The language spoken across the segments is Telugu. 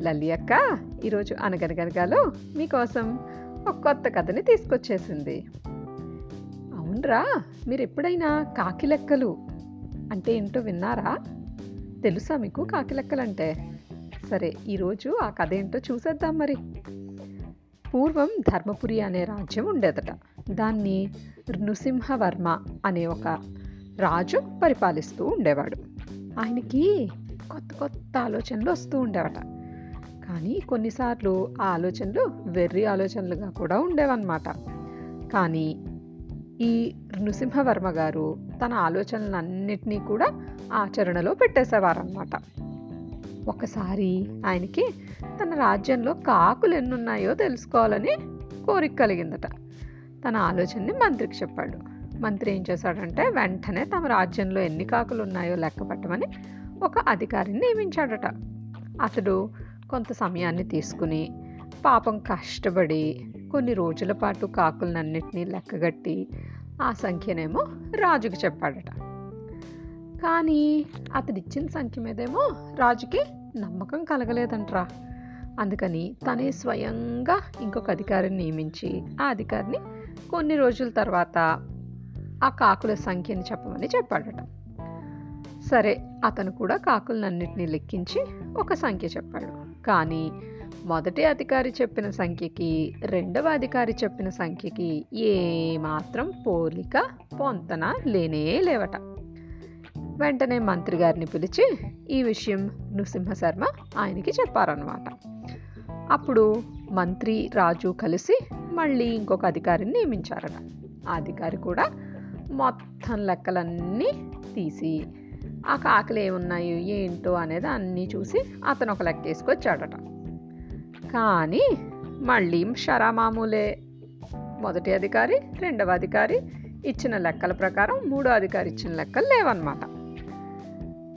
లలి అక్క ఈరోజు అనగనగనగాలో మీకోసం ఒక కొత్త కథని తీసుకొచ్చేసింది. అవునరా మీరు ఎప్పుడైనా కాకి లెక్కలు అంటే ఏంటో విన్నారా? తెలుసా మీకు కాకిలెక్కలంటే సరే ఈరోజు ఆ కథ ఏంటో చూసేద్దాం మరి. పూర్వం ధర్మపురి అనే రాజ్యం ఉండేదట. దాన్ని నృసింహవర్మ అనే ఒక రాజు పరిపాలిస్తూ ఉండేవాడు. ఆయనకి కొత్త కొత్త ఆలోచనలు వస్తూ ఉండేవట. కానీ కొన్నిసార్లు ఆ ఆలోచనలు వెర్రి ఆలోచనలుగా కూడా ఉండేవన్నమాట. కానీ ఈ నృసింహవర్మ గారు తన ఆలోచనలన్నిటినీ కూడా ఆచరణలో పెట్టేసేవారనమాట ఒకసారి ఆయనకి తన రాజ్యంలో కాకులు ఎన్నున్నాయో తెలుసుకోవాలని కోరిక కలిగిందట. తన ఆలోచనని మంత్రికి చెప్పాడు. మంత్రి ఏం చేశాడంటే వెంటనే తమ రాజ్యంలో ఎన్ని కాకులు ఉన్నాయో లెక్కపట్టమని ఒక అధికారిని నియమించాడట. అతడు కొంత సమయాన్ని తీసుకుని పాపం కష్టపడి కొన్ని రోజుల పాటు కాకులనన్నిటినీ లెక్కగట్టి ఆ సంఖ్యనేమో రాజుకి చెప్పాడట. కానీ అతడిచ్చిన సంఖ్య మీదేమో రాజుకి నమ్మకం కలగలేదంట్రా. అందుకని తనే స్వయంగా ఇంకొక అధికారిని నియమించి ఆ అధికారిని కొన్ని రోజుల తర్వాత ఆ కాకుల సంఖ్యని చెప్పమని చెప్పాడట. సరే అతను కూడా కాకులన్నింటినీ లెక్కించి ఒక సంఖ్య చెప్పాడు. కానీ మొదటి అధికారి చెప్పిన సంఖ్యకి రెండవ అధికారి చెప్పిన సంఖ్యకి ఏమాత్రం పోలిక పొంతన లేనే లేవట. వెంటనే మంత్రి గారిని పిలిచి ఈ విషయం నృసింహశర్మ ఆయనకి చెప్పారనమాట అప్పుడు మంత్రి రాజు కలిసి మళ్ళీ ఇంకొక అధికారిని నియమించారట. ఆ అధికారి కూడా మొత్తం లెక్కలన్నీ తీసి ఆ కాకలు ఏమున్నాయి ఏంటో అనేది అన్నీ చూసి అతను ఒక లెక్క వేసుకొచ్చాడట. కానీ మళ్ళీ షరా మామూలే మొదటి అధికారి రెండవ అధికారి ఇచ్చిన లెక్కల ప్రకారం మూడో అధికారి ఇచ్చిన లెక్కలు లేవన్నమాట.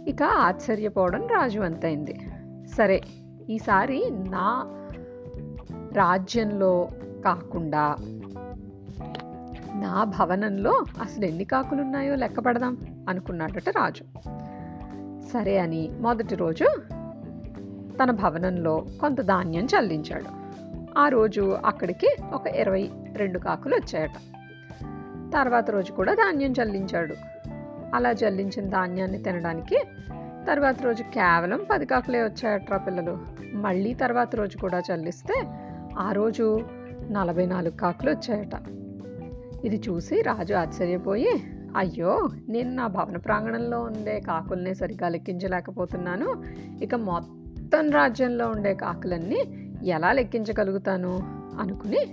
ఇక ఆశ్చర్యపోవడం రాజు అంతైంది సరే ఈసారి నా రాజ్యంలో కాకుండా నా భవనంలో అసలు ఎన్ని కాకులు ఉన్నాయో లెక్క పెడదాం అనుకున్నాడట రాజు. సరే అని మొదటి రోజు తన భవనంలో కొంత ధాన్యం చల్లించాడు. ఆ రోజు అక్కడికి ఒక ఇరవై రెండు కాకులు వచ్చాయట. తర్వాత రోజు కూడా ధాన్యం చల్లించాడు. అలా చల్లించిన ధాన్యాన్ని తినడానికి తర్వాత రోజు కేవలం పది కాకులే వచ్చాయట్రా పిల్లలు. మళ్ళీ తర్వాత రోజు కూడా చల్లిస్తే ఆ రోజు నలభై నాలుగు కాకులు వచ్చాయట. ఇది చూసి రాజు ఆశ్చర్యపోయి అయ్యో నేను నా భవన ప్రాంగణంలో ఉండే కాకుల్ని సరిగ్గా లెక్కించలేకపోతున్నాను. ఇక మొత్తం రాజ్యంలో ఉండే కాకులన్నీ ఎలా లెక్కించగలుగుతాను? అనుకుని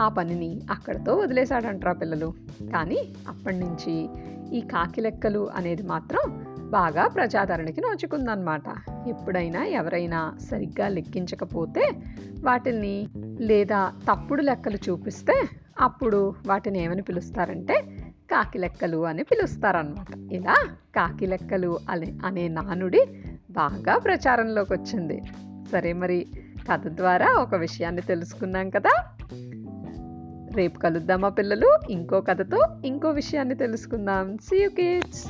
ఆ పనిని అక్కడితో వదిలేశాడంట్రా పిల్లలు. కానీ అప్పటి నుంచి ఈ కాకి లెక్కలు అనేది మాత్రం బాగా ప్రజాదరణకి నోచుకుందనమాట ఎప్పుడైనా ఎవరైనా సరిగ్గా లెక్కించకపోతే వాటిని లేదా తప్పుడు లెక్కలు చూపిస్తే అప్పుడు వాటిని ఏమని పిలుస్తారంటే కాకి లెక్కలు అని పిలుస్తారనమాట ఇలా కాకి లెక్కలు అనే అనే నానుడి బాగా ప్రచారంలోకి వచ్చింది. సరే మరి కథ ద్వారా ఒక విషయాన్ని తెలుసుకున్నాం కదా? రేపు కలుద్దామా పిల్లలు? ఇంకో కథతో ఇంకో విషయాన్ని తెలుసుకుందాం. See you kids